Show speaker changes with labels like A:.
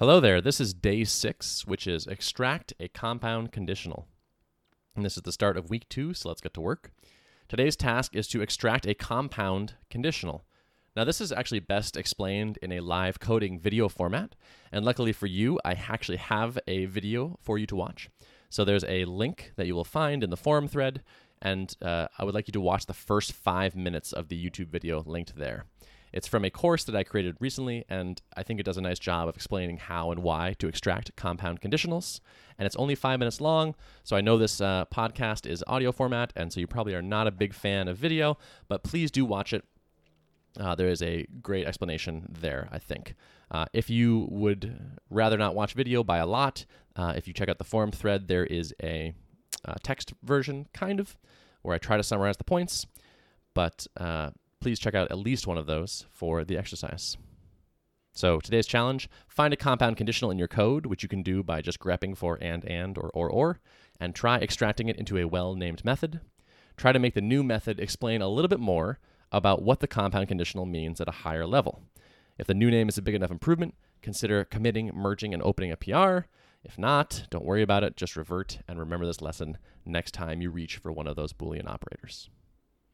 A: Hello there. This is day six, which is extract a compound conditional. And this is the start of week two, so let's get to work. Today's task is to extract a compound conditional. Now, this is actually best explained in a live coding video format. And luckily for you, I actually have a video for you to watch. So there's a link that you will find in the forum thread. And uh, I would like you to watch the first five minutes of the YouTube video linked there. It's from a course that I created recently, and I think it does a nice job of explaining how and why to extract compound conditionals. And it's only five minutes long, so I know this uh, podcast is audio format, and so you probably are not a big fan of video, but please do watch it. Uh, there is a great explanation there, I think. Uh, if you would rather not watch video by a lot, uh, if you check out the forum thread, there is a uh, text version, kind of, where I try to summarize the points. But uh, please check out at least one of those for the exercise. So today's challenge, find a compound conditional in your code, which you can do by just grepping for and, and, or, or, or, and try extracting it into a well-named method. Try to make the new method explain a little bit more about what the compound conditional means at a higher level. If the new name is a big enough improvement, consider committing, merging, and opening a PR. If not, don't worry about it, just revert and remember this lesson next time you reach for one of those Boolean operators.